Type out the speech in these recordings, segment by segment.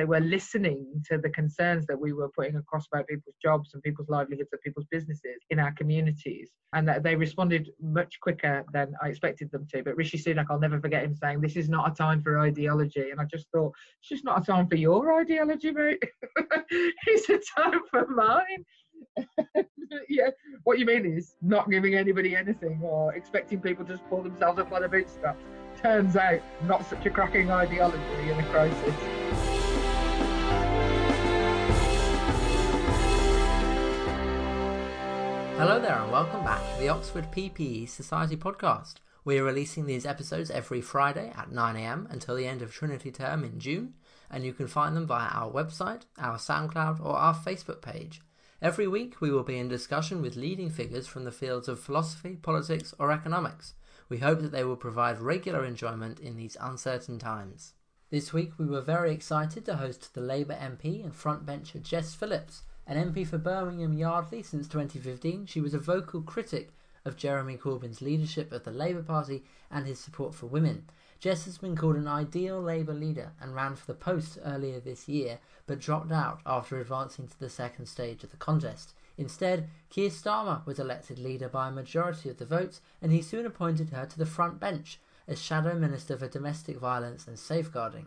they were listening to the concerns that we were putting across about people's jobs and people's livelihoods and people's businesses in our communities, and that they responded much quicker than I expected them to. But Rishi Sunak, I'll never forget him saying, "This is not a time for ideology," and I just thought, "It's just not a time for your ideology, mate. it's a time for mine." yeah, what you mean is not giving anybody anything or expecting people to just pull themselves up by the bootstraps. Turns out, not such a cracking ideology in a crisis. Hello there, and welcome back to the Oxford PPE Society podcast. We are releasing these episodes every Friday at 9am until the end of Trinity term in June, and you can find them via our website, our SoundCloud, or our Facebook page. Every week, we will be in discussion with leading figures from the fields of philosophy, politics, or economics. We hope that they will provide regular enjoyment in these uncertain times. This week, we were very excited to host the Labour MP and frontbencher Jess Phillips, an MP for Birmingham Yardley since 2015. She was a vocal critic of Jeremy Corbyn's leadership of the Labour Party and his support for women. Jess has been called an ideal Labour leader and ran for the post earlier this year, but dropped out after advancing to the second stage of the contest. Instead, Keir Starmer was elected leader by a majority of the votes, and he soon appointed her to the front bench as Shadow Minister for Domestic Violence and Safeguarding.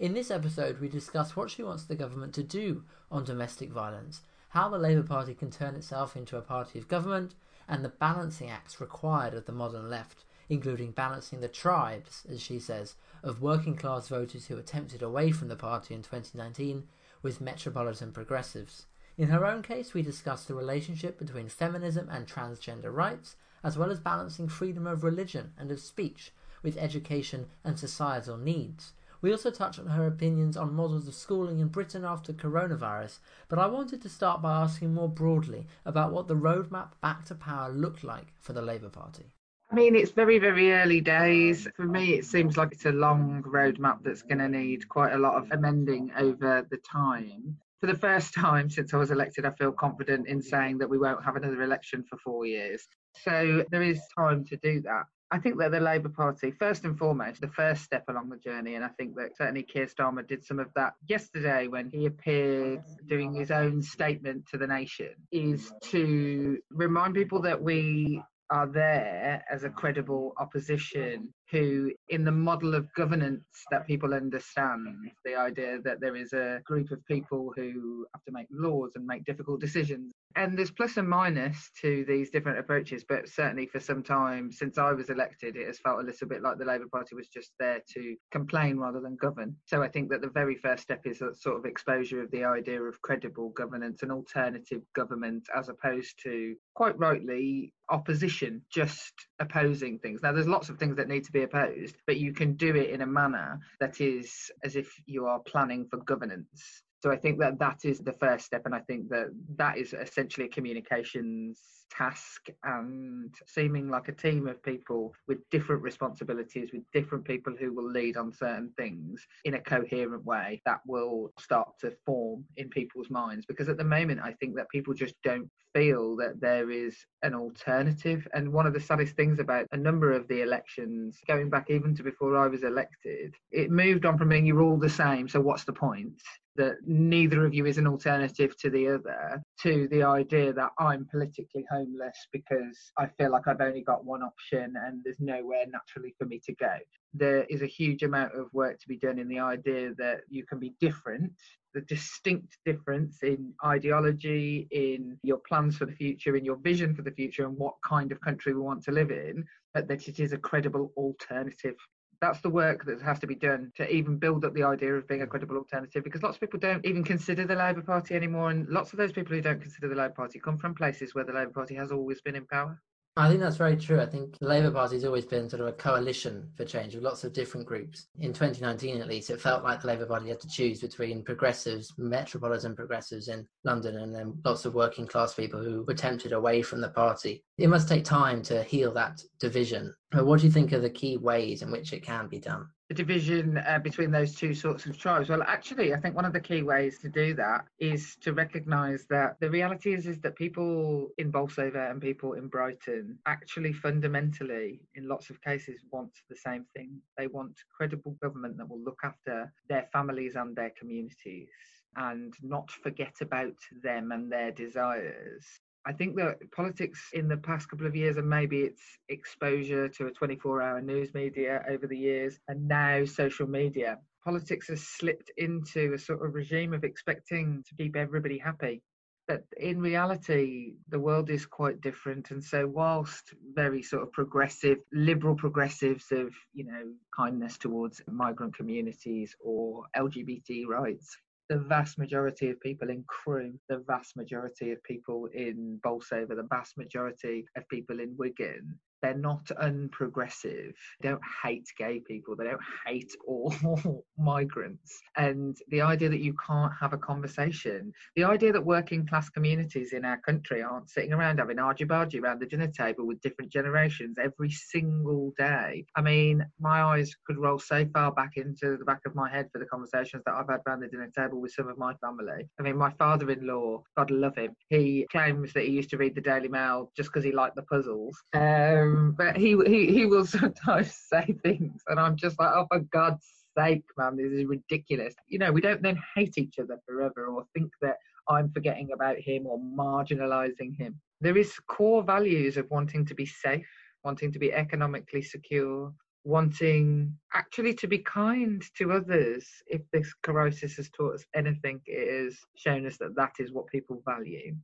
In this episode, we discuss what she wants the government to do on domestic violence, how the Labour Party can turn itself into a party of government, and the balancing acts required of the modern left including balancing the tribes, as she says, of working class voters who attempted away from the party in 2019 with metropolitan progressives. In her own case, we discuss the relationship between feminism and transgender rights, as well as balancing freedom of religion and of speech with education and societal needs. We also touch on her opinions on models of schooling in Britain after coronavirus, but I wanted to start by asking more broadly about what the roadmap back to power looked like for the Labour Party. I mean, it's very, very early days. For me, it seems like it's a long roadmap that's going to need quite a lot of amending over the time. For the first time since I was elected, I feel confident in saying that we won't have another election for four years. So there is time to do that. I think that the Labour Party, first and foremost, the first step along the journey, and I think that certainly Keir Starmer did some of that yesterday when he appeared doing his own statement to the nation, is to remind people that we are there as a credible opposition who, in the model of governance that people understand, the idea that there is a group of people who have to make laws and make difficult decisions. And there's plus and minus to these different approaches, but certainly for some time since I was elected, it has felt a little bit like the Labour Party was just there to complain rather than govern. So I think that the very first step is that sort of exposure of the idea of credible governance and alternative government, as opposed to, quite rightly, opposition, just opposing things. Now, there's lots of things that need to be opposed, but you can do it in a manner that is as if you are planning for governance. So I think that that is the first step, and I think that that is essentially a communications task and seeming like a team of people with different responsibilities, with different people who will lead on certain things in a coherent way that will start to form in people's minds. Because at the moment, I think that people just don't feel that there is an alternative. And one of the saddest things about a number of the elections, going back even to before I was elected, it moved on from being you're all the same, so what's the point? That neither of you is an alternative to the other, to the idea that I'm politically homeless because I feel like I've only got one option and there's nowhere naturally for me to go. There is a huge amount of work to be done in the idea that you can be different, the distinct difference in ideology, in your plans for the future, in your vision for the future, and what kind of country we want to live in, but that it is a credible alternative that's the work that has to be done to even build up the idea of being a credible alternative because lots of people don't even consider the Labour Party anymore. And lots of those people who don't consider the Labour Party come from places where the Labour Party has always been in power. I think that's very true. I think the Labour Party has always been sort of a coalition for change with lots of different groups. In 2019, at least, it felt like the Labour Party had to choose between progressives, metropolitan progressives in London, and then lots of working class people who were tempted away from the party. It must take time to heal that division. But what do you think are the key ways in which it can be done? The division uh, between those two sorts of tribes? Well, actually, I think one of the key ways to do that is to recognise that the reality is, is that people in Bolsover and people in Brighton actually fundamentally, in lots of cases, want the same thing. They want credible government that will look after their families and their communities and not forget about them and their desires. I think that politics in the past couple of years, and maybe it's exposure to a 24 hour news media over the years, and now social media, politics has slipped into a sort of regime of expecting to keep everybody happy. But in reality, the world is quite different. And so, whilst very sort of progressive, liberal progressives of, you know, kindness towards migrant communities or LGBT rights the vast majority of people in Crewe, the vast majority of people in Bolsover, the vast majority of people in Wigan they're not unprogressive. They don't hate gay people. They don't hate all migrants. And the idea that you can't have a conversation, the idea that working class communities in our country aren't sitting around having argy bargy around the dinner table with different generations every single day. I mean, my eyes could roll so far back into the back of my head for the conversations that I've had around the dinner table with some of my family. I mean, my father in law, God love him, he claims that he used to read the Daily Mail just because he liked the puzzles. Um, um, but he, he he will sometimes say things, and I'm just like, oh, for God's sake, man, this is ridiculous. You know, we don't then hate each other forever or think that I'm forgetting about him or marginalizing him. There is core values of wanting to be safe, wanting to be economically secure, wanting actually to be kind to others. If this crisis has taught us anything, it has shown us that that is what people value.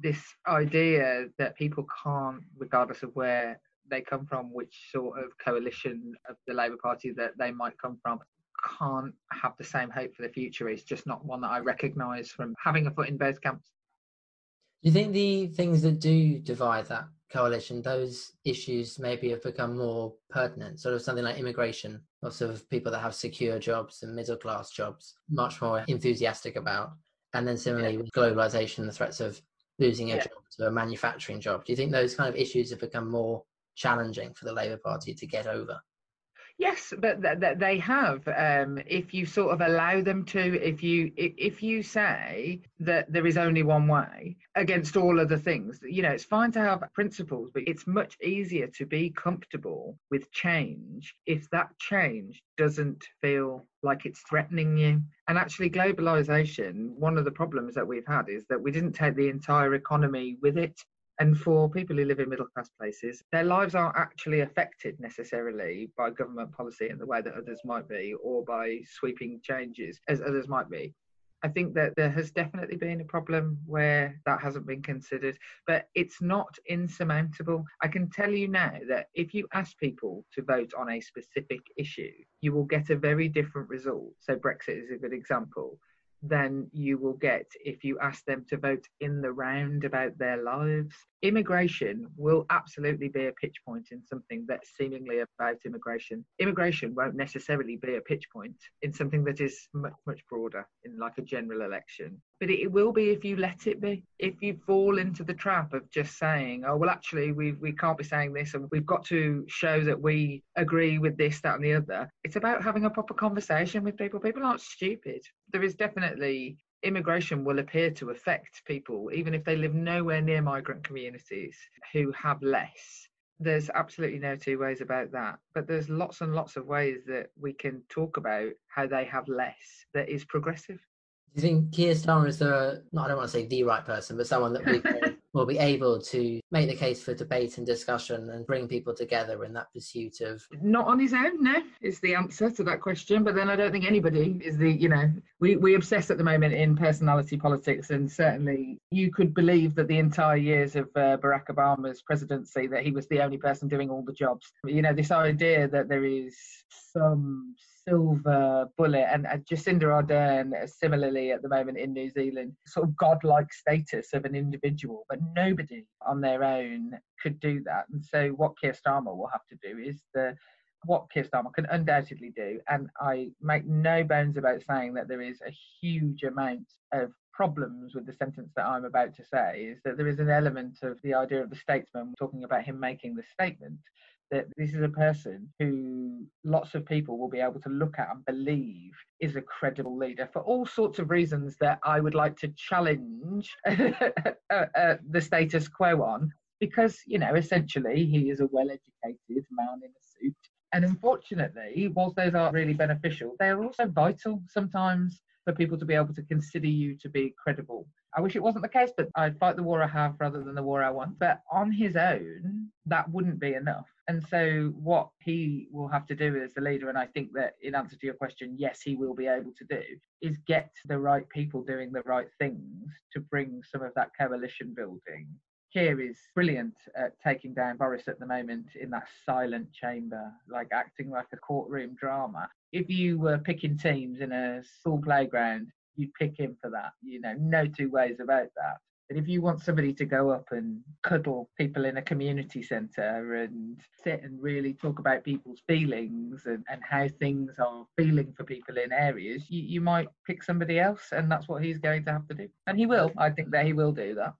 This idea that people can't, regardless of where they come from, which sort of coalition of the Labour Party that they might come from, can't have the same hope for the future. It's just not one that I recognise from having a foot in both camps. Do you think the things that do divide that coalition, those issues maybe have become more pertinent? Sort of something like immigration, lots of people that have secure jobs and middle class jobs, much more enthusiastic about. And then similarly yeah. with globalization, the threats of losing a yeah. job to a manufacturing job. Do you think those kind of issues have become more challenging for the Labour Party to get over. Yes, but th- th- they have. Um, if you sort of allow them to, if you if you say that there is only one way against all other things, you know, it's fine to have principles, but it's much easier to be comfortable with change if that change doesn't feel like it's threatening you. And actually, globalization, one of the problems that we've had is that we didn't take the entire economy with it. And for people who live in middle class places, their lives aren't actually affected necessarily by government policy in the way that others might be, or by sweeping changes as others might be. I think that there has definitely been a problem where that hasn't been considered, but it's not insurmountable. I can tell you now that if you ask people to vote on a specific issue, you will get a very different result. So, Brexit is a good example than you will get if you ask them to vote in the round about their lives. Immigration will absolutely be a pitch point in something that's seemingly about immigration. Immigration won't necessarily be a pitch point in something that is much, much broader, in like a general election. But it will be if you let it be. If you fall into the trap of just saying, oh, well, actually, we, we can't be saying this and we've got to show that we agree with this, that, and the other. It's about having a proper conversation with people. People aren't stupid. There is definitely immigration will appear to affect people, even if they live nowhere near migrant communities who have less. There's absolutely no two ways about that. But there's lots and lots of ways that we can talk about how they have less that is progressive. Do you think Keir Starmer is the, no, I don't want to say the right person, but someone that we can will be able to make the case for debate and discussion and bring people together in that pursuit of not on his own no is the answer to that question. But then i don't think anybody is the you know we, we obsess at the moment in personality politics. And certainly you could believe that the entire years of uh, barack obama's presidency that he was the only person doing all the jobs. You know this idea that there is some silver bullet and uh, Jacinda Ardern uh, similarly at the moment in New Zealand sort of godlike status of an individual but nobody on their own could do that. And so what Keir Starmer will have to do is the what Keir Starmer can undoubtedly do and I make no bones about saying that there is a huge amount of problems with the sentence that I'm about to say is that there is an element of the idea of the statesman talking about him making the statement that this is a person who lots of people will be able to look at and believe is a credible leader for all sorts of reasons that I would like to challenge uh, uh, the status quo on. Because, you know, essentially he is a well educated man in a suit. And unfortunately, whilst those are really beneficial, they are also vital sometimes for people to be able to consider you to be credible. I wish it wasn't the case, but I'd fight the war I have rather than the war I want. But on his own, that wouldn't be enough. And so, what he will have to do as a leader, and I think that in answer to your question, yes, he will be able to do, is get the right people doing the right things to bring some of that coalition building. Keir is brilliant at taking down Boris at the moment in that silent chamber, like acting like a courtroom drama. If you were picking teams in a school playground, you'd pick him for that. You know, no two ways about that. But if you want somebody to go up and cuddle people in a community centre and sit and really talk about people's feelings and, and how things are feeling for people in areas, you, you might pick somebody else, and that's what he's going to have to do. And he will. I think that he will do that.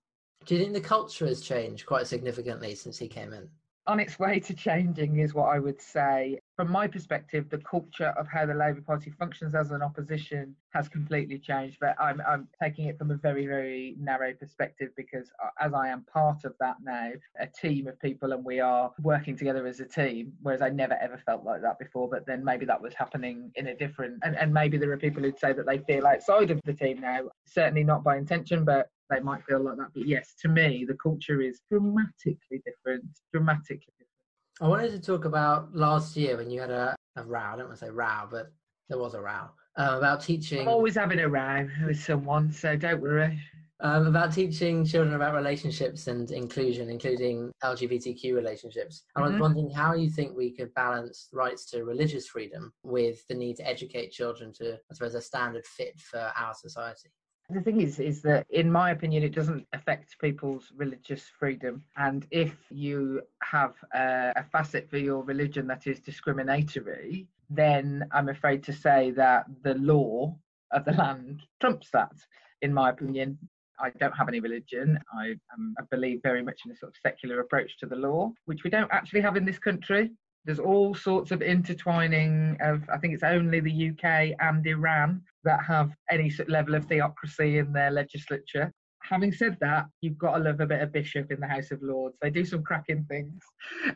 Do you think the culture has changed quite significantly since he came in? on its way to changing is what I would say. From my perspective, the culture of how the Labour Party functions as an opposition has completely changed. But I'm, I'm taking it from a very, very narrow perspective because uh, as I am part of that now, a team of people and we are working together as a team, whereas I never ever felt like that before. But then maybe that was happening in a different, and, and maybe there are people who'd say that they feel outside of the team now, certainly not by intention, but they might feel like that. But yes, to me, the culture is dramatically different, dramatically different. I wanted to talk about last year when you had a, a row. I don't want to say row, but there was a row uh, about teaching. I'm always having a row with someone, so don't worry. Um, about teaching children about relationships and inclusion, including LGBTQ relationships. Mm-hmm. I was mm-hmm. wondering how you think we could balance rights to religious freedom with the need to educate children to, I suppose, a standard fit for our society. The thing is, is that in my opinion, it doesn't affect people's religious freedom. And if you have a, a facet for your religion that is discriminatory, then I'm afraid to say that the law of the land trumps that, in my opinion. I don't have any religion. I, um, I, believe very much in a sort of secular approach to the law, which we don't actually have in this country. There's all sorts of intertwining of, I think it's only the UK and Iran that have any level of theocracy in their legislature. Having said that, you've got to love a bit of Bishop in the House of Lords. They do some cracking things.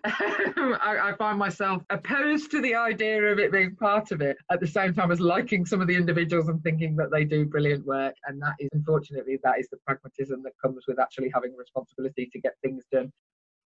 Um, I, I, find myself opposed to the idea of it being part of it at the same time as liking some of the individuals and thinking that they do brilliant work. And that is, unfortunately, that is the pragmatism that comes with actually having responsibility to get things done.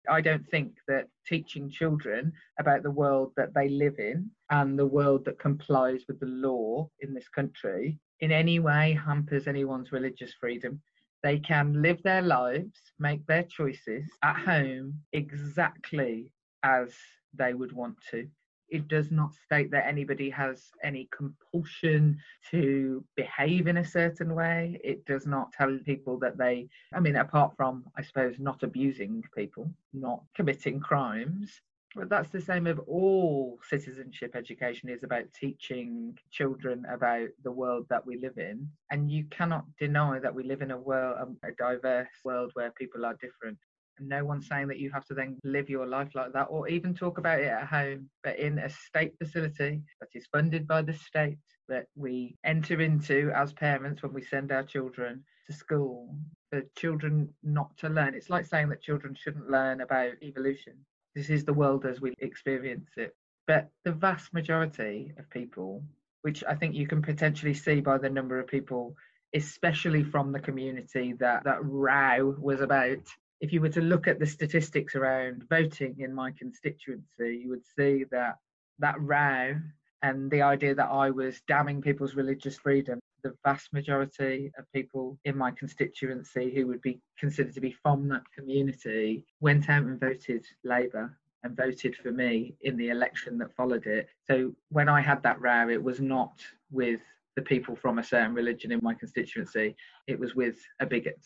I don't think that teaching children about the world that they live in and the world that complies with the law in this country in any way hampers anyone's religious freedom. They can live their lives, make their choices at home exactly as they would want to it does not state that anybody has any compulsion to behave in a certain way. It does not tell people that they, I mean, apart from, I suppose, not abusing people, not committing crimes. But that's the same of all citizenship education is about teaching children about the world that we live in. And you cannot deny that we live in a world, a diverse world where people are different no one's saying that you have to then live your life like that or even talk about it at home, but in a state facility that is funded by the state that we enter into as parents when we send our children to school for children not to learn. It's like saying that children shouldn't learn about evolution. This is the world as we experience it. But the vast majority of people, which I think you can potentially see by the number of people especially from the community that that row was about if you were to look at the statistics around voting in my constituency, you would see that that row and the idea that I was damning people's religious freedom, the vast majority of people in my constituency who would be considered to be from that community went out and voted Labour and voted for me in the election that followed it. So when I had that row, it was not with the people from a certain religion in my constituency, it was with a bigot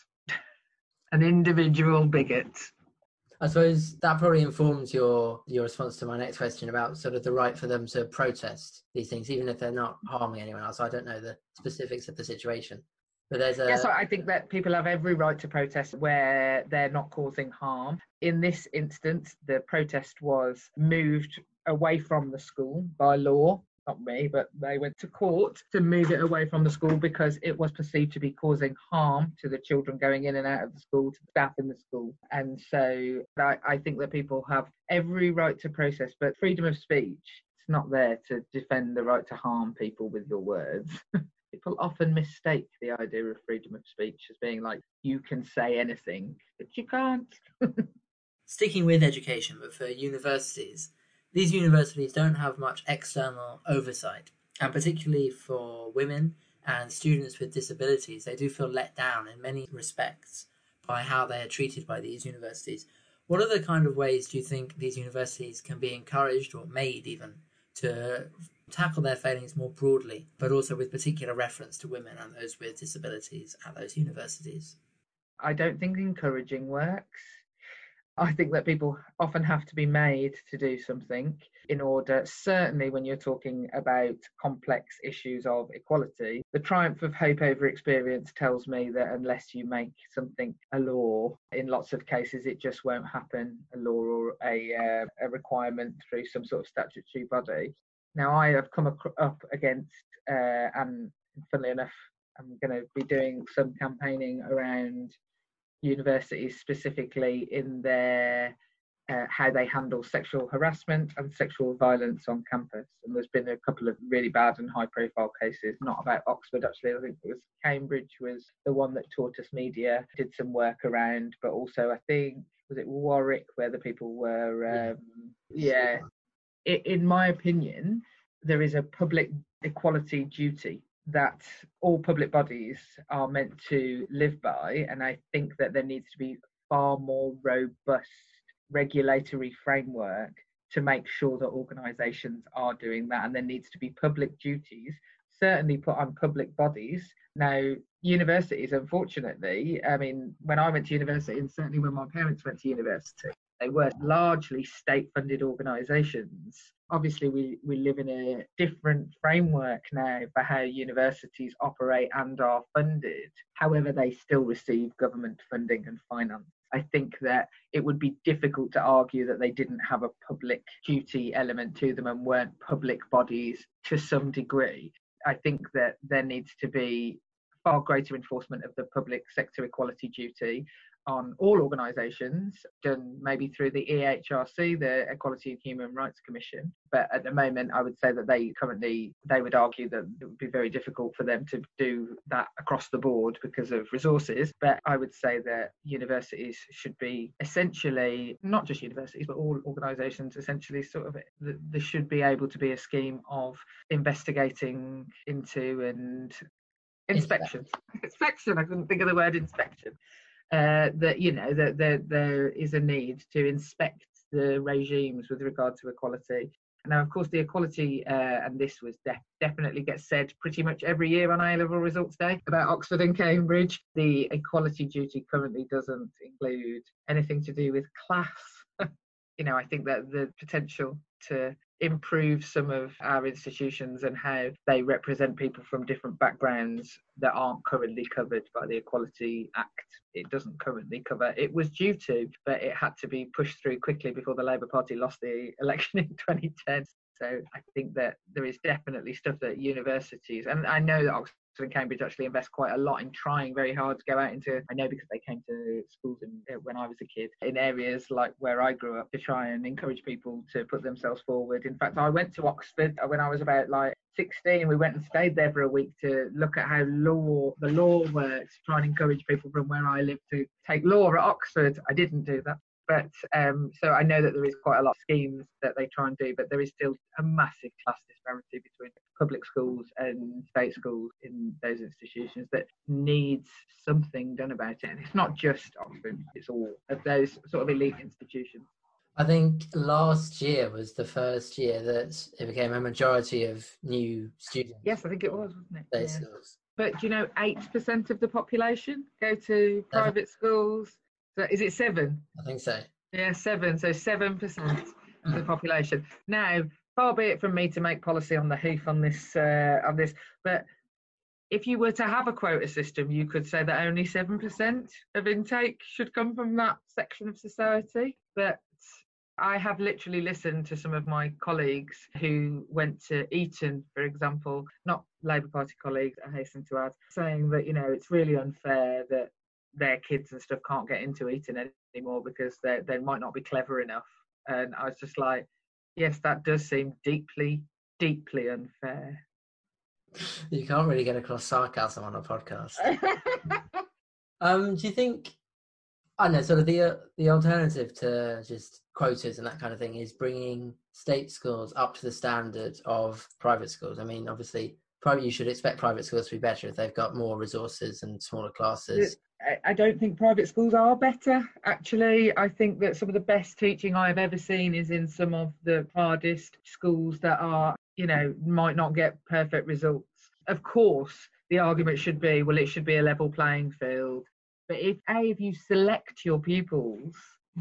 an individual bigot. I suppose that probably informs your your response to my next question about sort of the right for them to protest these things, even if they're not harming anyone else. I don't know the specifics of the situation. But there's a Yes, I think that people have every right to protest where they're not causing harm. In this instance, the protest was moved away from the school by law. Not me, but they went to court to move it away from the school because it was perceived to be causing harm to the children going in and out of the school, to the staff in the school. And so I, I think that people have every right to protest, but freedom of speech, it's not there to defend the right to harm people with your words. people often mistake the idea of freedom of speech as being like you can say anything, but you can't. Sticking with education, but for universities, these universities don't have much external oversight, and particularly for women and students with disabilities, they do feel let down in many respects by how they are treated by these universities. What the kind of ways do you think these universities can be encouraged or made even to tackle their failings more broadly, but also with particular reference to women and those with disabilities at those universities? I don't think encouraging works. I think that people often have to be made to do something in order, certainly when you're talking about complex issues of equality. The triumph of hope over experience tells me that unless you make something a law, in lots of cases it just won't happen a law or a, uh, a requirement through some sort of statutory body. Now, I have come up against, uh, and funnily enough, I'm going to be doing some campaigning around universities specifically in their uh, how they handle sexual harassment and sexual violence on campus. And there's been a couple of really bad and high profile cases, not about Oxford actually, I think it was Cambridge was the one that Tortoise Media did some work around, but also I think, was it Warwick where the people were, um, yeah. yeah. In my opinion, there is a public equality duty that all public bodies are meant to live by. And I think that there needs to be far more robust regulatory framework to make sure that organisations are doing that. And there needs to be public duties certainly put on public bodies. Now, universities, unfortunately, I mean, when I went to university, and certainly when my parents went to university, they were largely state funded organisations. Obviously, we, we live in a different framework now for how universities operate and are funded. However, they still receive government funding and finance. I think that it would be difficult to argue that they didn't have a public duty element to them and weren't public bodies to some degree. I think that there needs to be far greater enforcement of the public sector equality duty on all organisations, done maybe through the EHRC, the Equality and Human Rights Commission. But at the moment, I would say that they currently they would argue that it would be very difficult for them to do that across the board because of resources. But I would say that universities should be essentially not just universities, but all organisations essentially sort of there should be able to be a scheme of investigating into and inspection. Inspection. I couldn't think of the word inspection uh, that you know that there, there is a need to inspect the regimes with regard to equality. Now, of course, the equality, uh, and this was de- definitely gets said pretty much every year on A level results day about Oxford and Cambridge. The equality duty currently doesn't include anything to do with class. you know, I think that the potential to improve some of our institutions and how they represent people from different backgrounds that aren't currently covered by the Equality Act. It doesn't currently cover. It was due to, but it had to be pushed through quickly before the Labour Party lost the election in 2010. So I think that there is definitely stuff that universities, and I know that Oxford and Cambridge actually invest quite a lot in trying very hard to go out into. I know because they came to schools in, uh, when I was a kid in areas like where I grew up to try and encourage people to put themselves forward. In fact, I went to Oxford when I was about like 16. We went and stayed there for a week to look at how law the law works, try and encourage people from where I live to take law at Oxford. I didn't do that. But um, so I know that there is quite a lot of schemes that they try and do, but there is still a massive class disparity between public schools and state schools in those institutions that needs something done about it. And it's not just Oxford; it's all of those sort of elite institutions. I think last year was the first year that it became a majority of new students. Yes, I think it was, wasn't it? Yeah. But do you know, eight percent of the population go to private schools so is it seven? I think so. Yeah, seven. So seven percent of the population. Now, far be it from me to make policy on the hoof on this uh, on this, but if you were to have a quota system, you could say that only 7% of intake should come from that section of society. But I have literally listened to some of my colleagues who went to Eton, for example, not Labour Party colleagues, I hasten to add, saying that, you know, it's really unfair that their kids and stuff can't get into Eton anymore because they, they might not be clever enough. And I was just like, yes, that does seem deeply, deeply unfair. You can't really get across sarcasm on a podcast. um, do you think? I know, sort of the uh, the alternative to just quotas and that kind of thing is bringing state schools up to the standard of private schools. I mean, obviously, private you should expect private schools to be better if they've got more resources and smaller classes. I don't think private schools are better. Actually, I think that some of the best teaching I've ever seen is in some of the hardest schools that are, you know, might not get perfect results. Of course, the argument should be, well, it should be a level playing field. But if a if you select your pupils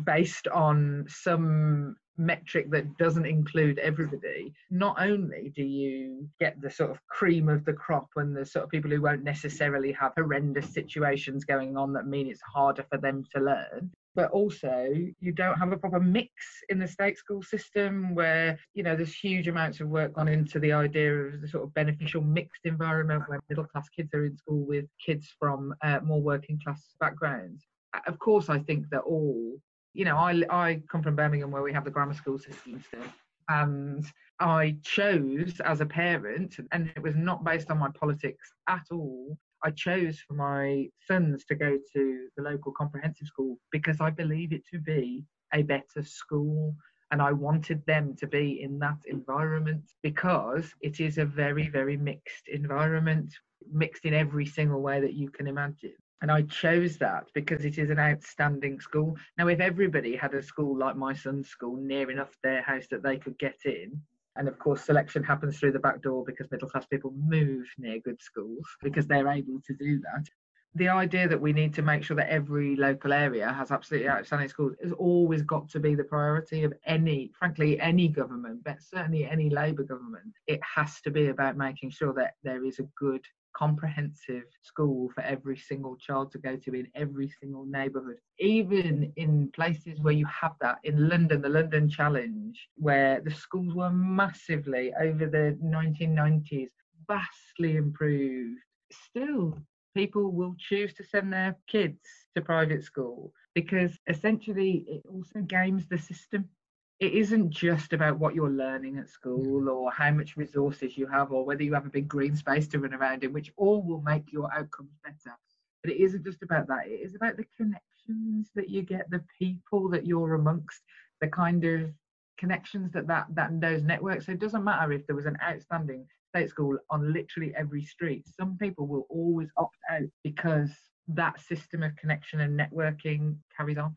based on some metric that doesn't include everybody, not only do you get the sort of cream of the crop and the sort of people who won't necessarily have horrendous situations going on that mean it's harder for them to learn, but also you don't have a proper mix in the state school system where you know there's huge amounts of work gone into the idea of the sort of beneficial mixed environment where middle class kids are in school with kids from uh, more working class backgrounds. Of course i think that all you know, I, I come from Birmingham where we have the grammar school system still. And I chose as a parent, and it was not based on my politics at all. I chose for my sons to go to the local comprehensive school because I believe it to be a better school. And I wanted them to be in that environment because it is a very, very mixed environment, mixed in every single way that you can imagine. And I chose that because it is an outstanding school. Now, if everybody had a school like my son's school near enough their house that they could get in, and of course, selection happens through the back door because middle class people move near good schools because they're able to do that. The idea that we need to make sure that every local area has absolutely outstanding schools has always got to be the priority of any, frankly, any government, but certainly any Labour government. It has to be about making sure that there is a good comprehensive school for every single child to go to in every single neighbourhood. Even in places where you have that, in London, the London Challenge, where the schools were massively over the 1990s, vastly improved. Still, people will choose to send their kids to private school because essentially it also games the system it isn't just about what you're learning at school mm-hmm. or how much resources you have or whether you have a big green space to run around in, which all will make your outcomes better. But it isn't just about that. It is about the connections that you get, the people that you're amongst, the kind of connections that that, that those networks. So it doesn't matter if there was an outstanding state school on literally every street. Some people will always opt out because that system of connection and networking carries on.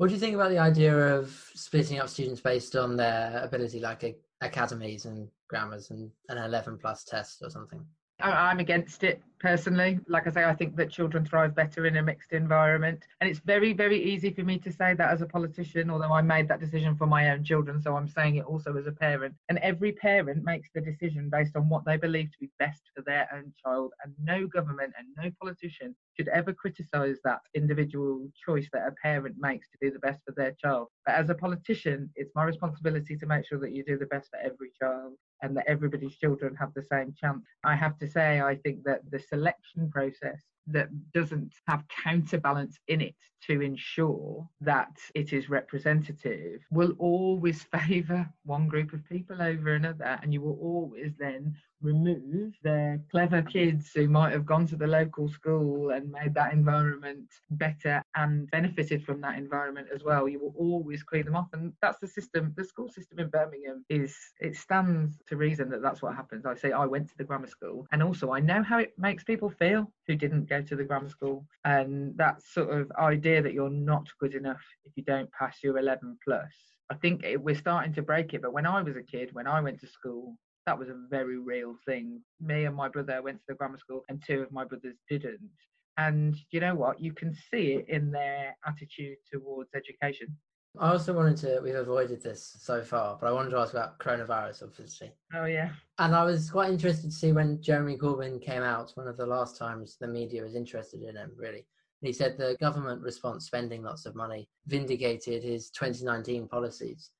What do you think about the idea of splitting up students based on their ability, like academies and grammars and an 11 plus test or something? I'm against it personally. Like I say, I think that children thrive better in a mixed environment. And it's very, very easy for me to say that as a politician, although I made that decision for my own children. So I'm saying it also as a parent. And every parent makes the decision based on what they believe to be best for their own child. And no government and no politician should ever criticize that individual choice that a parent makes to do the best for their child. But as a politician, it's my responsibility to make sure that you do the best for every child and that everybody's children have the same chance. I have to say, I think that the selection process that doesn't have counterbalance in it to ensure that it is representative will always favour one group of people over another, and you will always then remove the clever kids who might have gone to the local school and made that environment better and benefited from that environment as well. You will always clean them off, and that's the system. The school system in Birmingham is it stands to reason that that's what happens. I say I went to the grammar school, and also I know how it makes people feel who didn't go to the grammar school, and that sort of idea that you're not good enough if you don't pass your 11 plus. I think it, we're starting to break it. But when I was a kid, when I went to school, that was a very real thing. Me and my brother went to the grammar school, and two of my brothers didn't. And you know what? You can see it in their attitude towards education. I also wanted to, we've avoided this so far, but I wanted to ask about coronavirus, obviously. Oh, yeah. And I was quite interested to see when Jeremy Corbyn came out, one of the last times the media was interested in him, really. And He said the government response spending lots of money vindicated his 2019 policies.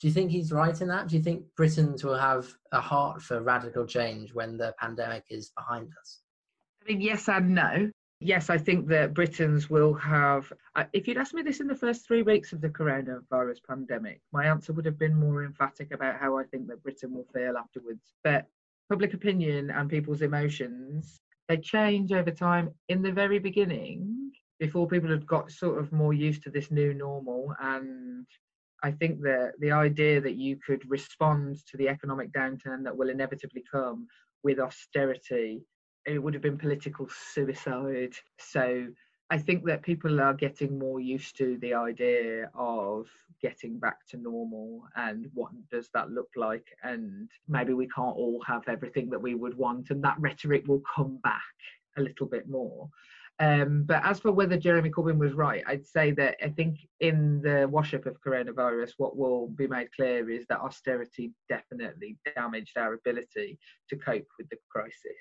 Do you think he's right in that? Do you think Britons will have a heart for radical change when the pandemic is behind us? I mean, yes and no. Yes, I think that Britons will have. Uh, if you'd asked me this in the first three weeks of the coronavirus pandemic, my answer would have been more emphatic about how I think that Britain will feel afterwards. But public opinion and people's emotions, they change over time. In the very beginning, before people had got sort of more used to this new normal, and I think that the idea that you could respond to the economic downturn that will inevitably come with austerity it would have been political suicide. So I think that people are getting more used to the idea of getting back to normal and what does that look like and maybe we can't all have everything that we would want and that rhetoric will come back a little bit more um, but as for whether Jeremy Corbyn was right, I'd say that I think in the wash up of coronavirus, what will be made clear is that austerity definitely damaged our ability to cope with the crisis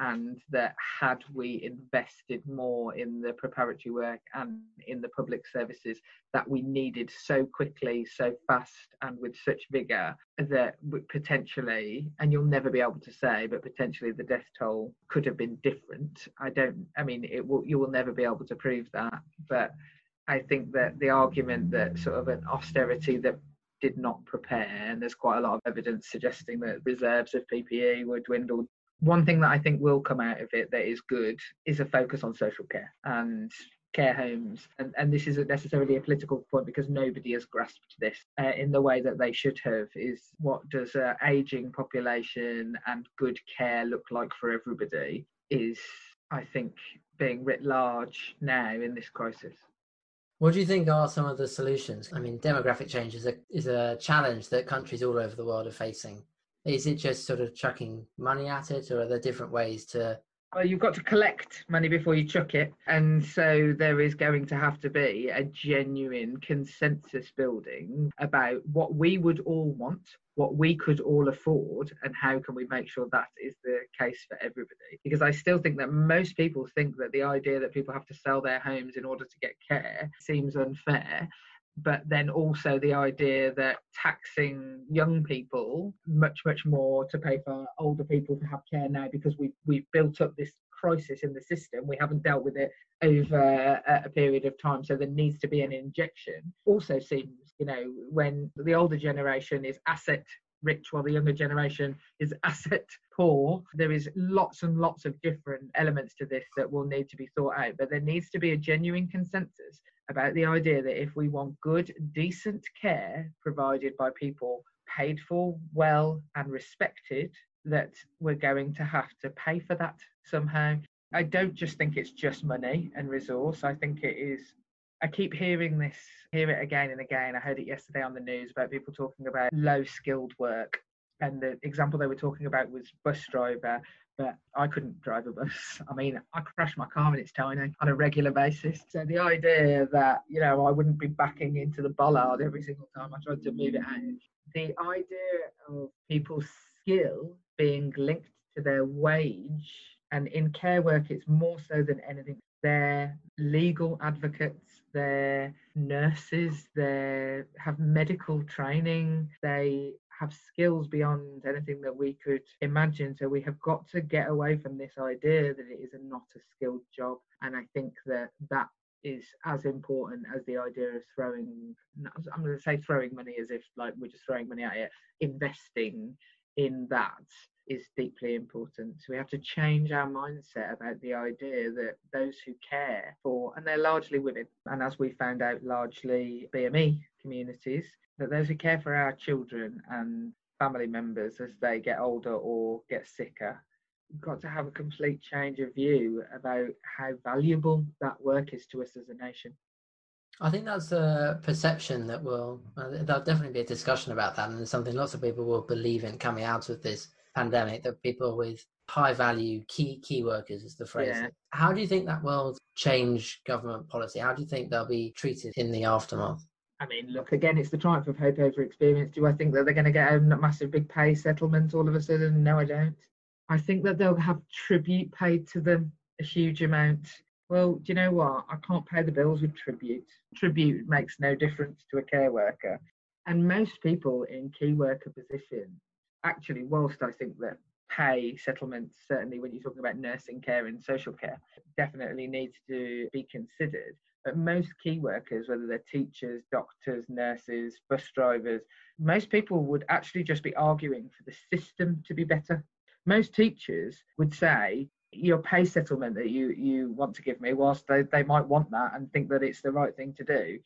and that had we invested more in the preparatory work and in the public services that we needed so quickly, so fast, and with such vigour, that potentially, and you'll never be able to say, but potentially the death toll could have been different. I don't, I mean, it will, you will never be able to prove that, but I think that the argument that sort of an austerity that did not prepare, and there's quite a lot of evidence suggesting that reserves of PPE were dwindled one thing that I think will come out of it that is good is a focus on social care and care homes. And, and this isn't necessarily a political point because nobody has grasped this uh, in the way that they should have. Is what does an aging population and good care look like for everybody? Is I think being writ large now in this crisis. What do you think are some of the solutions? I mean, demographic change is a, is a challenge that countries all over the world are facing. Is it just sort of chucking money at it, or are there different ways to? Well, you've got to collect money before you chuck it, and so there is going to have to be a genuine consensus building about what we would all want, what we could all afford, and how can we make sure that is the case for everybody. Because I still think that most people think that the idea that people have to sell their homes in order to get care seems unfair but then also the idea that taxing young people much much more to pay for older people to have care now because we we've built up this crisis in the system. We haven't dealt with it over a period of time so there needs to be an injection. Also seems you know when the older generation is asset rich while the younger generation is asset poor. There is lots and lots of different elements to this that will need to be thought out, but there needs to be a genuine consensus about the idea that if we want good, decent care provided by people paid for well and respected, that we're going to have to pay for that somehow. I don't just think it's just money and resource. I think it is. I keep hearing this, hear it again and again. I heard it yesterday on the news about people talking about low skilled work. And the example they were talking about was bus driver but I couldn't drive a bus. I mean, I crash my car when it's tiny on a regular basis. So the idea that, you know, I wouldn't be backing into the bollard every single time I tried to move it out, the idea of people's skill being linked to their wage, and in care work, it's more so than anything. They're legal advocates, they're nurses, they have medical training, they have skills beyond anything that we could imagine. So we have got to get away from this idea that it is a not a skilled job. And I think that that is as important as the idea of throwing i'm going to say throwing money as if like we're just throwing money at it investing in that is deeply important so we have to change our mindset about the idea that those who care for and they're largely women and as we found out largely bme communities that those who care for our children and family members as they get older or get sicker we've got to have a complete change of view about how valuable that work is to us as a nation. I think that's a perception that will, uh, there'll definitely be a discussion about that, and it's something lots of people will believe in coming out of this pandemic that people with high value key key workers is the phrase. Yeah. How do you think that will change government policy? How do you think they'll be treated in the aftermath? I mean, look, again, it's the triumph of hope over experience. Do I think that they're going to get a massive big pay settlement all of a sudden? No, I don't. I think that they'll have tribute paid to them, a huge amount. Well, do you know what? I can't pay the bills with tribute. Tribute makes no difference to a care worker. And most people in key worker positions, actually, whilst I think that pay settlements, certainly when you're talking about nursing care and social care, definitely needs to be considered. But most key workers, whether they're teachers, doctors, nurses, bus drivers, most people would actually just be arguing for the system to be better most teachers would say your pay settlement that you you want to give me whilst they, they might want that and think that it's the right thing to do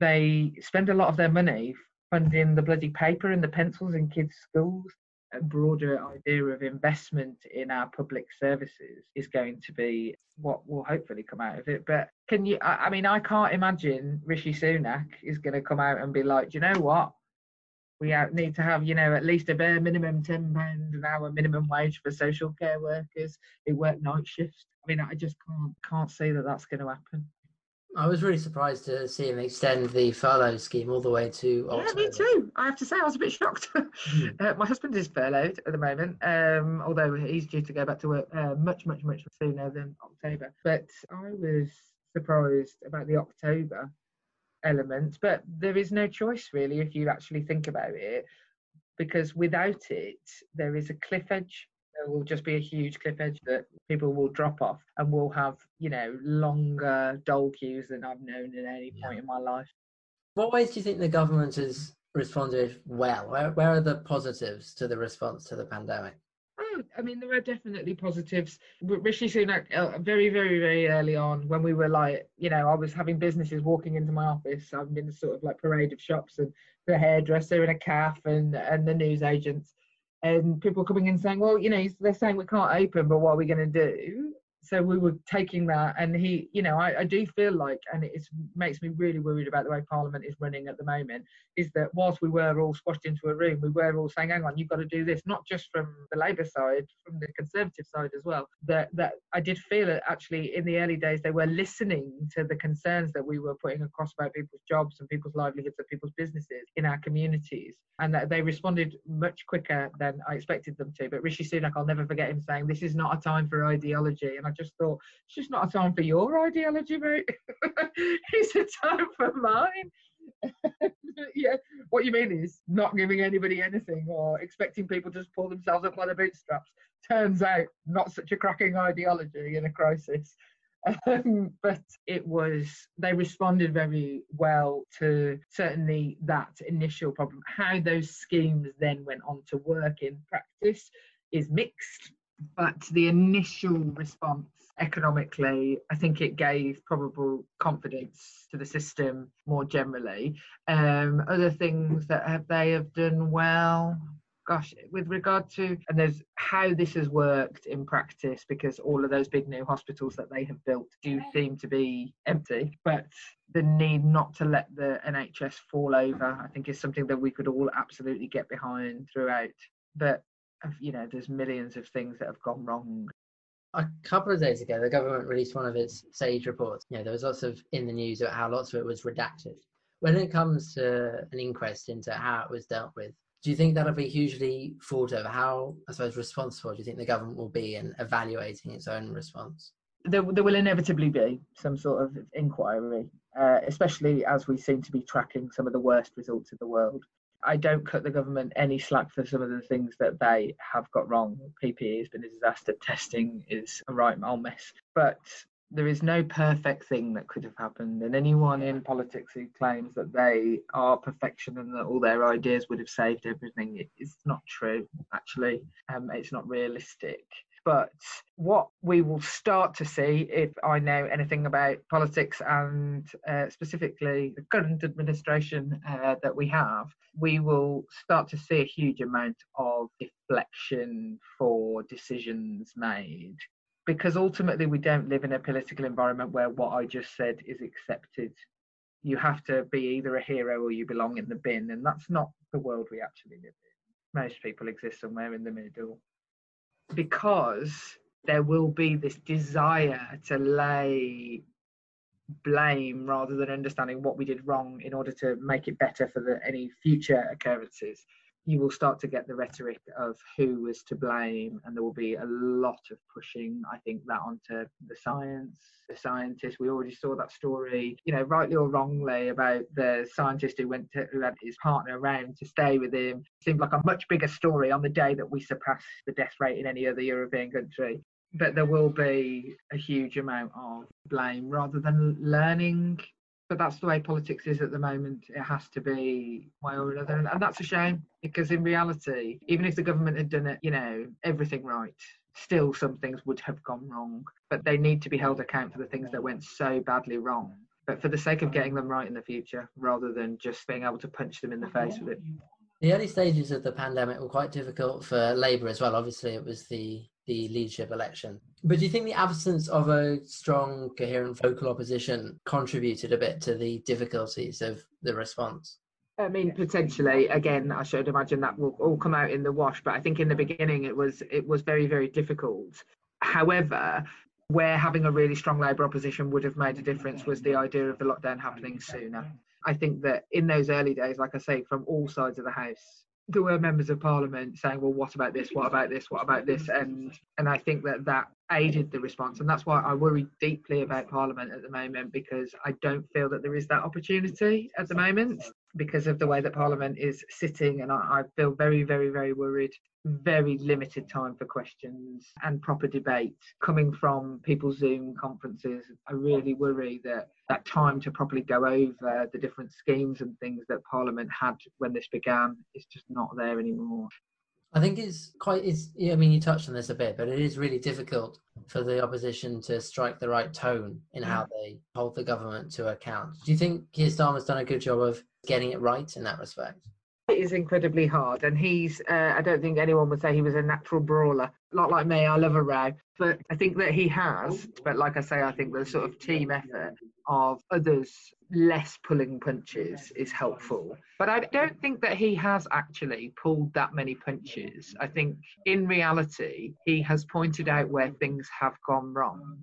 they spend a lot of their money funding the bloody paper and the pencils in kids schools a broader idea of investment in our public services is going to be what will hopefully come out of it. But can you? I, I mean, I can't imagine Rishi Sunak is going to come out and be like, you know what? we need to have, you know, at least a bare minimum ten pound an hour minimum wage for social care workers who work night shifts. I mean, I just can't can't see that that's going to happen. I was really surprised to see him extend the furlough scheme all the way to October. Yeah, me too. I have to say, I was a bit shocked. Mm. Uh, my husband is furloughed at the moment, um, although he's due to go back to work uh, much, much, much sooner than October. But I was surprised about the October element, but there is no choice really if you actually think about it, because without it, there is a cliff edge. There will just be a huge cliff edge that people will drop off and we'll have, you know, longer dole queues than I've known at any point yeah. in my life. What ways do you think the government has responded well? Where, where are the positives to the response to the pandemic? I mean, there are definitely positives. Rishi Sunak, uh, very, very, very early on, when we were like, you know, I was having businesses walking into my office. I've been sort of like parade of shops and the hairdresser and a calf and and the news agents, and people coming in saying, well, you know, they're saying we can't open, but what are we going to do? So we were taking that and he you know I, I do feel like and it makes me really worried about the way parliament is running at the moment is that whilst we were all squashed into a room we were all saying hang on you've got to do this not just from the labour side from the conservative side as well that that i did feel that actually in the early days they were listening to the concerns that we were putting across about people's jobs and people's livelihoods and people's businesses in our communities and that they responded much quicker than i expected them to. But rishi sunak i'll never forget him saying this is not a time for ideology and i just thought it's just not a time for your ideology, mate. it's a time for mine. yeah, what you mean is not giving anybody anything or expecting people to just pull themselves up by the bootstraps. Turns out not such a cracking ideology in a crisis. Um, but it was they responded very well to certainly that initial problem. How those schemes then went on to work in practice is mixed, but the initial response economically, I think it gave probable confidence to the system more generally. Um, other things that have they have done well. Gosh, with regard to and there's how this has worked in practice because all of those big new hospitals that they have built do seem to be empty. But the need not to let the NHS fall over, I think, is something that we could all absolutely get behind throughout. But you know, there's millions of things that have gone wrong a couple of days ago, the government released one of its SAGE reports. You know, there was lots of in the news about how lots of it was redacted. When it comes to an inquest into how it was dealt with, do you think that'll be hugely thought over? How, I suppose, responsible do you think the government will be in evaluating its own response? There, there will inevitably be some sort of inquiry, uh, especially as we seem to be tracking some of the worst results in the world. I don't cut the government any slack for some of the things that they have got wrong. PPE has been a disaster. Testing is a right old mess. But there is no perfect thing that could have happened. And anyone in politics who claims that they are perfection and that all their ideas would have saved everything is not true, actually. Um, it's not realistic. But what we will start to see, if I know anything about politics and uh, specifically the current administration uh, that we have, we will start to see a huge amount of deflection for decisions made. Because ultimately, we don't live in a political environment where what I just said is accepted. You have to be either a hero or you belong in the bin, and that's not the world we actually live in. Most people exist somewhere in the middle because there will be this desire to lay blame rather than understanding what we did wrong in order to make it better for the, any future occurrences you will start to get the rhetoric of who was to blame, and there will be a lot of pushing, I think, that onto the science, the scientists. We already saw that story, you know, rightly or wrongly, about the scientist who went to, who had his partner around to stay with him. It seemed like a much bigger story on the day that we surpassed the death rate in any other European country. But there will be a huge amount of blame rather than learning but that's the way politics is at the moment. It has to be one or another, and, and that's a shame because in reality, even if the government had done it, you know, everything right, still some things would have gone wrong. But they need to be held account for the things that went so badly wrong. But for the sake of getting them right in the future, rather than just being able to punch them in the face with it. The early stages of the pandemic were quite difficult for Labour as well. Obviously, it was the the leadership election. But do you think the absence of a strong, coherent vocal opposition contributed a bit to the difficulties of the response? I mean, potentially. Again, I should imagine that will all come out in the wash. But I think in the beginning it was it was very very difficult. However, where having a really strong Labour opposition would have made a difference was the idea of the lockdown happening sooner. I think that in those early days, like I say, from all sides of the house, there were members of parliament saying, "Well, what about this? What about this? What about this?" and and I think that that aided the response, and that's why I worry deeply about parliament at the moment because I don't feel that there is that opportunity at the moment because of the way that parliament is sitting, and I, I feel very, very, very worried very limited time for questions and proper debate coming from people's Zoom conferences. I really worry that that time to properly go over the different schemes and things that Parliament had when this began is just not there anymore. I think it's quite. It's. I mean, you touched on this a bit, but it is really difficult for the opposition to strike the right tone in how they hold the government to account. Do you think Keir Starmer's done a good job of getting it right in that respect? It is incredibly hard, and he's. Uh, I don't think anyone would say he was a natural brawler. Not like me. I love a row, but I think that he has. But like I say, I think the sort of team effort of others less pulling punches is helpful. But I don't think that he has actually pulled that many punches. I think in reality, he has pointed out where things have gone wrong.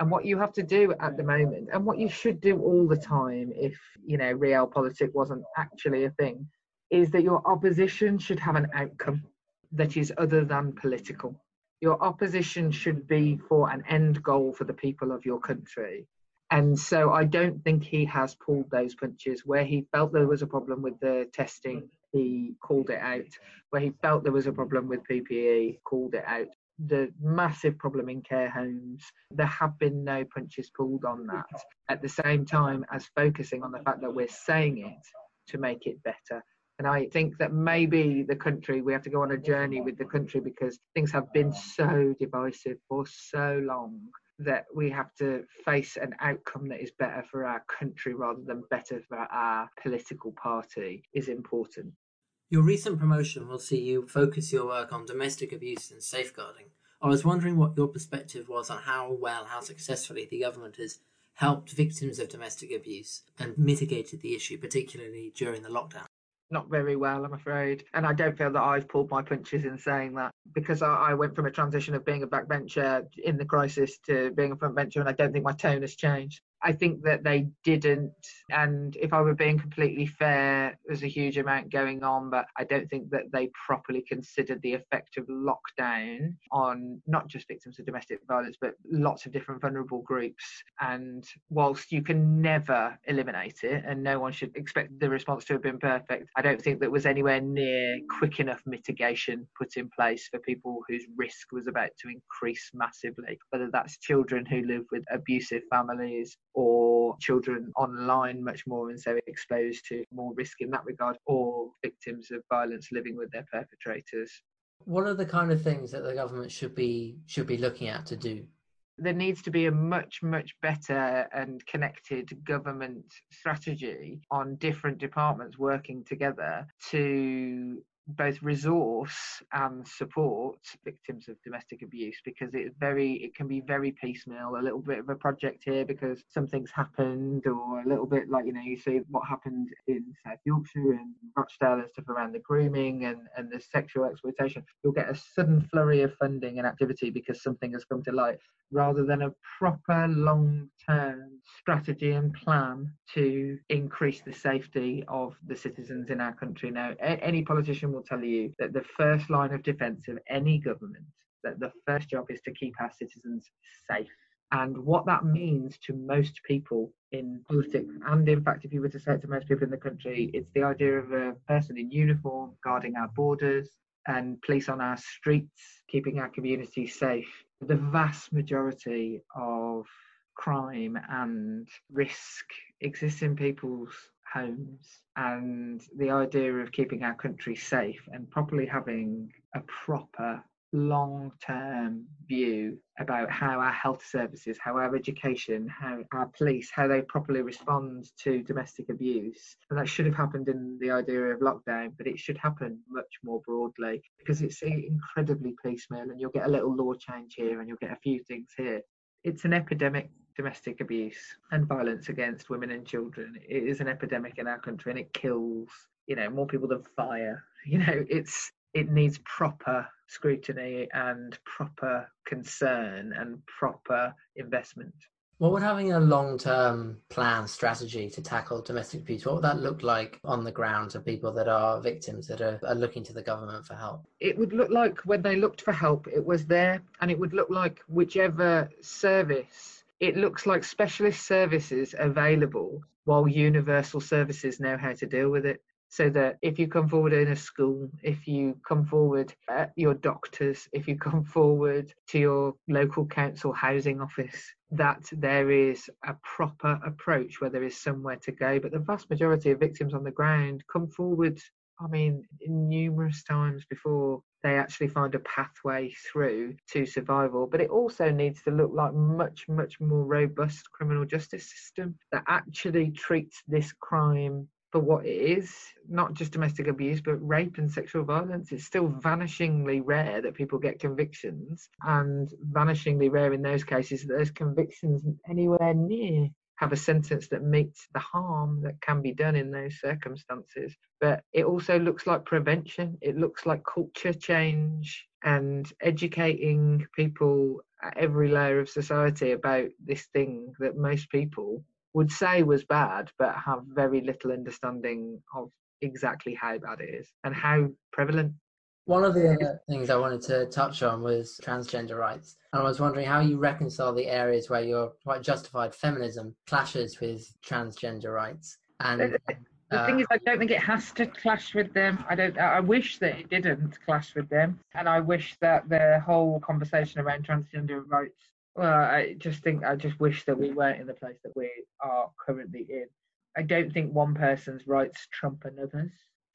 And what you have to do at the moment, and what you should do all the time if, you know, real politics wasn't actually a thing, is that your opposition should have an outcome that is other than political. Your opposition should be for an end goal for the people of your country. And so I don't think he has pulled those punches where he felt there was a problem with the testing, he called it out. Where he felt there was a problem with PPE, called it out. The massive problem in care homes, there have been no punches pulled on that. At the same time as focusing on the fact that we're saying it to make it better and I think that maybe the country, we have to go on a journey with the country because things have been so divisive for so long that we have to face an outcome that is better for our country rather than better for our political party is important. Your recent promotion will see you focus your work on domestic abuse and safeguarding. I was wondering what your perspective was on how well, how successfully the government has helped victims of domestic abuse and mitigated the issue, particularly during the lockdown not very well, I'm afraid. And I don't feel that I've pulled my punches in saying that because I, I, went from a transition of being a backbencher in the crisis to being a frontbencher, and I don't think my tone has changed. I think that they didn't. And if I were being completely fair, there's a huge amount going on, but I don't think that they properly considered the effect of lockdown on not just victims of domestic violence, but lots of different vulnerable groups. And whilst you can never eliminate it, and no one should expect the response to have been perfect, I don't think that was anywhere near quick enough mitigation put in place for people whose risk was about to increase massively, whether that's children who live with abusive families or children online much more and so exposed to more risk in that regard, or victims of violence living with their perpetrators. What are the kind of things that the government should be should be looking at to do? There needs to be a much, much better and connected government strategy on different departments working together to both resource and support victims of domestic abuse because it's very it can be very piecemeal. A little bit of a project here because something's happened or a little bit like you know you see what happened in south yorkshire and rochdale and stuff around the grooming and and the sexual exploitation. You'll get a sudden flurry of funding and activity because something has come to light rather than a proper long term strategy and plan to increase the safety of the citizens in our country. Now, a- any politician will tell you that the first line of defence of any government, that the first job is to keep our citizens safe. And what that means to most people in politics, and in fact, if you were to say it to most people in the country, it's the idea of a person in uniform guarding our borders and police on our streets, keeping our communities safe. The vast majority of crime and risk exists in people's homes and the idea of keeping our country safe and properly having a proper long term view about how our health services, how our education, how our police, how they properly respond to domestic abuse. And that should have happened in the idea of lockdown, but it should happen much more broadly because it's incredibly piecemeal and you'll get a little law change here and you'll get a few things here. It's an epidemic domestic abuse and violence against women and children. It is an epidemic in our country and it kills, you know, more people than fire. You know, it's it needs proper scrutiny and proper concern and proper investment. What would having a long term plan strategy to tackle domestic abuse, what would that look like on the ground to people that are victims that are, are looking to the government for help? It would look like when they looked for help, it was there, and it would look like whichever service, it looks like specialist services available while universal services know how to deal with it so that if you come forward in a school, if you come forward at your doctors, if you come forward to your local council housing office, that there is a proper approach where there is somewhere to go. But the vast majority of victims on the ground come forward, I mean, numerous times before they actually find a pathway through to survival. But it also needs to look like much, much more robust criminal justice system that actually treats this crime for what it is, not just domestic abuse, but rape and sexual violence. It's still vanishingly rare that people get convictions, and vanishingly rare in those cases that those convictions anywhere near have a sentence that meets the harm that can be done in those circumstances. But it also looks like prevention, it looks like culture change and educating people at every layer of society about this thing that most people would say was bad, but have very little understanding of exactly how bad it is and how prevalent. One of the things I wanted to touch on was transgender rights. And I was wondering how you reconcile the areas where your quite justified feminism clashes with transgender rights. And the, uh, thing is, I don't think it has to clash with them. I don't. I wish that it didn't clash with them, and I wish that the whole conversation around transgender rights well, I just think I just wish that we weren't in the place that we are currently in. I don't think one person's rights trump another's.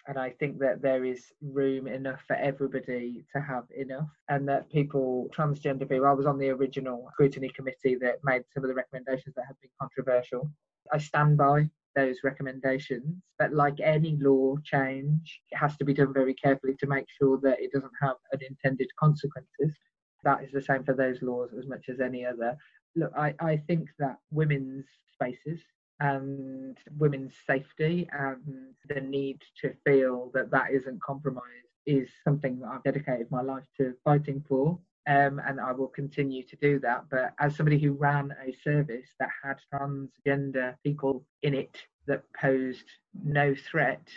And I think that there is room enough for everybody to have enough, and that people, transgender people, I was on the original scrutiny committee that made some of the recommendations that have been controversial. I stand by those recommendations, but like any law change, it has to be done very carefully to make sure that it doesn't have unintended consequences that is the same for those laws as much as any other. Look, I, I think that women's spaces and women's safety and the need to feel that that isn't compromised is something that I've dedicated my life to fighting for. Um, and I will continue to do that. But as somebody who ran a service that had transgender people in it that posed no threat,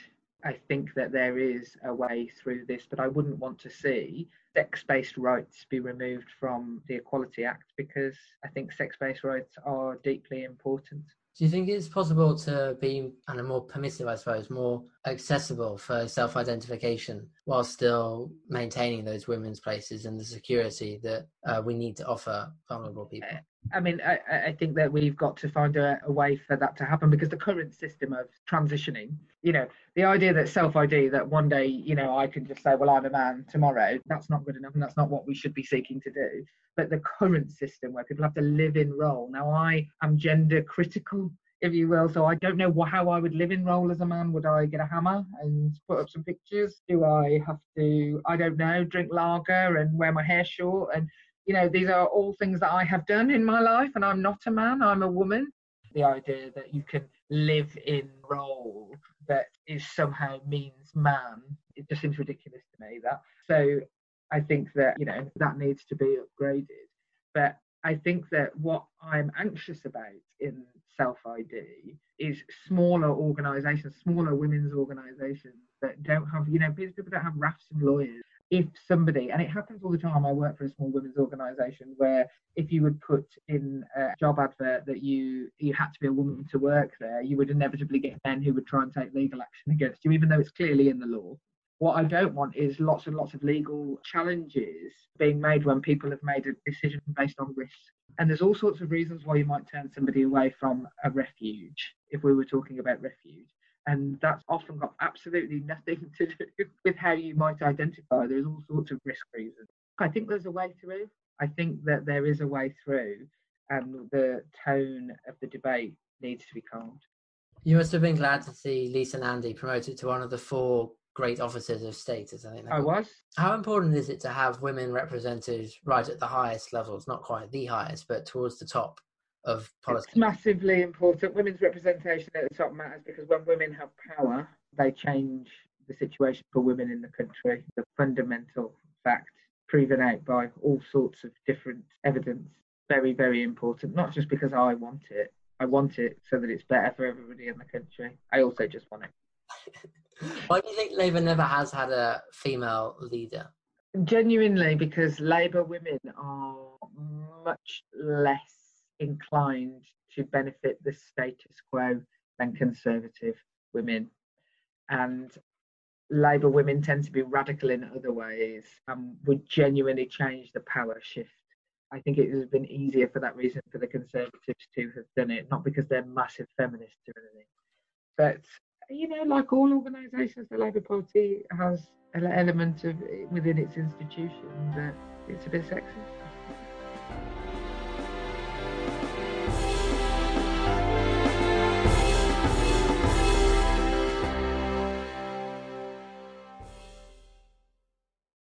I think that there is a way through this, but I wouldn't want to see sex based rights be removed from the Equality Act because I think sex based rights are deeply important. Do you think it's possible to be and a more permissive, I suppose, more accessible for self identification while still maintaining those women's places and the security that uh, we need to offer vulnerable people? I mean, I, I think that we've got to find a, a, way for that to happen because the current system of transitioning, you know, the idea that self ID, that one day, you know, I can just say, well, I'm a man tomorrow, that's not good enough and that's not what we should be seeking to do. But the current system where people have to live in role, now I am gender critical, if you will, so I don't know how I would live in role as a man. Would I get a hammer and put up some pictures? Do I have to, I don't know, drink lager and wear my hair short and you know, these are all things that I have done in my life, and I'm not a man, I'm a woman. The idea that you can live in role that is somehow means man, it just seems ridiculous to me. That so I think that you know that needs to be upgraded. But I think that what I'm anxious about in self ID is smaller organisations, smaller women's organisations that don't have, you know, people don't have RAFs and lawyers. If somebody, and it happens all the time, I work for a small women's organisation where if you would put in a job advert that you you had to be a woman to work there, you would inevitably get men who would try and take legal action against you, even though it's clearly in the law. What I don't want is lots and lots of legal challenges being made when people have made a decision based on risk. And there's all sorts of reasons why you might turn somebody away from a refuge if we were talking about refuge. And that's often got absolutely nothing to do with how you might identify. There's all sorts of risk reasons. I think there's a way through. I think that there is a way through, and the tone of the debate needs to be calmed. You must have been glad to see Lisa Nandy promoted to one of the four great offices of state. I think I was. How important is it to have women represented right at the highest levels, not quite the highest, but towards the top of politics? It's massively important. Women's representation at the top matters because when women have power, they change the situation for women in the country. The fundamental fact proven out by all sorts of different evidence. Very, very important. Not just because I want it. I want it so that it's better for everybody in the country. I also just want it. Why do you think Labour never has had a female leader? Genuinely, because Labour women are much less inclined to benefit the status quo than Conservative women. And Labour women tend to be radical in other ways and would genuinely change the power shift. I think it has been easier for that reason for the Conservatives to have done it, not because they're massive feminists or anything, but you know, like all organisations, the Labour Party has an element of within its institution that it's a bit sexist.